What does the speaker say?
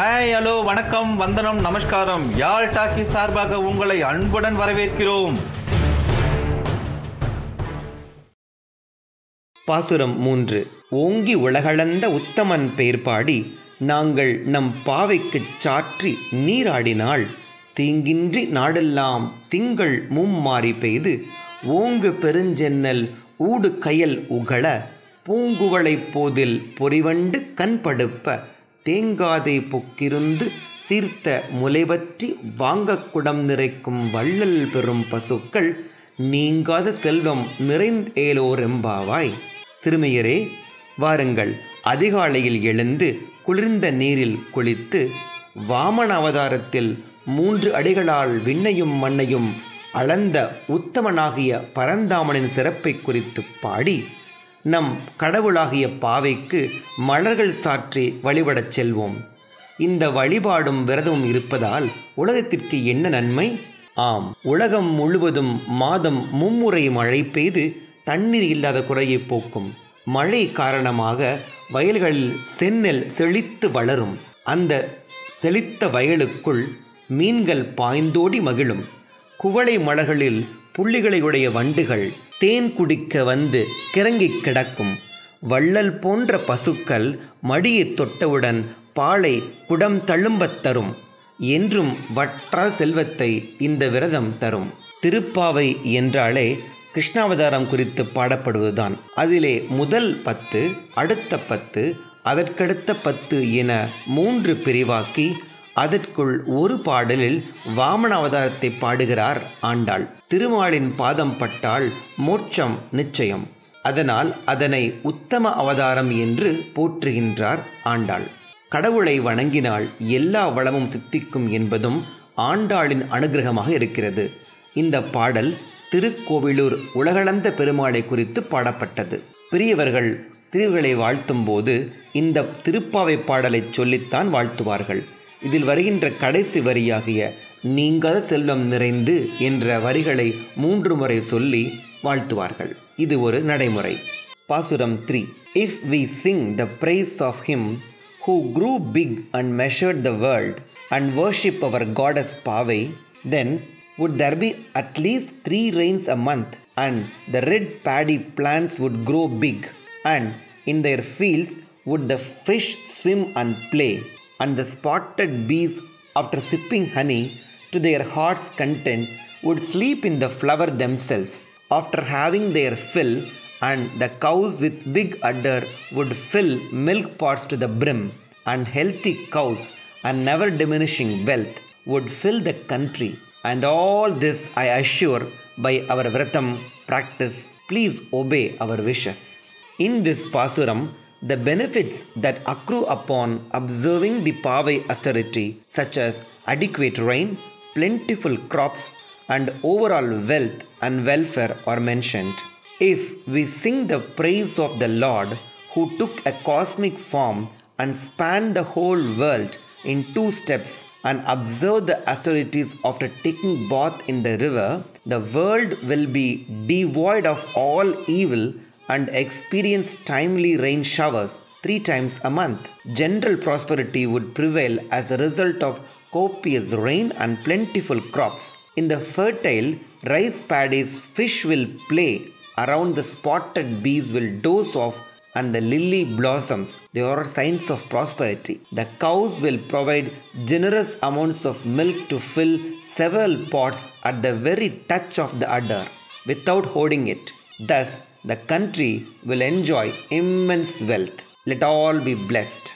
Hi hello வணக்கம் வந்தனம் நமஸ்காரம். யாழ் டாக்கி சார்பாக உங்களை அன்புடன் வரவேற்கிறோம். பாசுரம் மூன்று. ஓங்கி உலகளந்த உத்தமன் பெயர் பாடி நாங்கள் நம் பாவைக்குச் சாற்றி நீராடினாள் தீங்கின்றி நாடெல்லாம் திங்கள் மும்மாறி பெய்து ஓங்கு பெருஞ்சென்னல் ஊடு கயல் உகள பூங்குவளைப் போதில் பொறிவண்டு கண்படுப்ப தேங்காதை பொக்கிருந்து சீர்த்த முலைபற்றி வாங்கக் குடம் நிறைக்கும் வள்ளல் பெறும் பசுக்கள் நீங்காத செல்வம் நிறைந்தேலோரெம்பாவாய் சிறுமியரே வாருங்கள். அதிகாலையில் எழுந்து குளிர்ந்த நீரில் குளித்து வாமன அவதாரத்தில் மூன்று அடிகளால் விண்ணையும் மண்ணையும் அளந்த உத்தமனாகிய பரந்தாமனின் சிறப்பை குறித்து பாடி நம் கடவுளாகிய பாவைக்கு மலர்கள் சாற்றி வழிபடச் செல்வோம். இந்த வழிபாடும் விரதமும் இருப்பதால் உலகத்திற்கு என்ன நன்மை? ஆம் உலகம் முழுவதும் மாதம் மும்முறை மழை பெய்து தண்ணீர் இல்லாத குறையை போக்கும். மழை காரணமாக வயல்களில் செந்நெல் செழித்து வளரும். அந்த செழித்த வயலுக்குள் மீன்கள் பாய்ந்தோடி மகிழும். குவளை மலர்களில் புள்ளிகளையுடைய வண்டுகள் தேன் குடிக்க வந்து கிறங்கிக் கிடக்கும். வள்ளல் போன்ற பசுக்கள் மடியை தொட்டவுடன் பாலை குடம் தழும்பத் தரும். என்றும் வற்றா செல்வத்தை இந்த விரதம் தரும். திருப்பாவை என்றாலே கிருஷ்ணாவதாரம் குறித்து பாடப்படுவதுதான். அதிலே முதல் பத்து அடுத்த பத்து அதற்கடுத்த பத்து என மூன்று பிரிவாக்கி அதற்குள் ஒரு பாடலில் வாமன அவதாரத்தை பாடுகிறார் ஆண்டாள். திருமாலின் பாதம் பட்டால் மோட்சம் நிச்சயம். அதனால் அதனை உத்தம அவதாரம் என்று போற்றுகின்றார் ஆண்டாள். கடவுளை வணங்கினால் எல்லா வளமும் சித்திக்கும் என்பதும் ஆண்டாளின் அனுகிரகமாக இருக்கிறது. இந்த பாடல் திருக்கோவிலூர் உலகளந்த பெருமாளை குறித்து பாடப்பட்டது. பெரியவர்கள் சிறுவர்களை வாழ்த்தும் போது இந்த திருப்பாவை பாடலை சொல்லித்தான் வாழ்த்துவார்கள். இதில் வருகின்ற கடைசி வரியாகிய நீங்கள் செல்வம் நிறைந்து என்ற வரிகளை மூன்று முறை சொல்லி வாழ்த்துவார்கள் இது ஒரு நடைமுறை பாசுரம் three if we sing the praise of him who grew big and measured the world and worship our goddess Paavai then would there be at least three three a month and the red paddy plans plants grow big and in in feels fields the fish swim and and and the spotted bees, after sipping honey to their heart's content, would sleep in the flower themselves, after having their fill, and the cows with big udder would fill milk pots to the brim, and healthy cows and never diminishing wealth would fill the country. And all this I assure by our Vratam practice. Please obey our wishes. In this Pasuram, the benefits that accrue upon observing the Pavai austerity, such as adequate rain, plentiful crops, and overall wealth and welfare, are mentioned. If we sing the praise of the Lord who took a cosmic form and spanned the whole world in two steps and observe the austerities after taking bath in the river, the world will be devoid of all evil and experience timely rain showers three times a month. General prosperity would prevail as a result of copious rain and plentiful crops. In the fertile rice paddies, fish will play around the spotted bees will doze off and the lily blossoms they are signs of prosperity the cows will provide generous amounts of milk to fill several pots at the very touch of the udder without hoarding it thus the country will enjoy immense wealth. Let all be blessed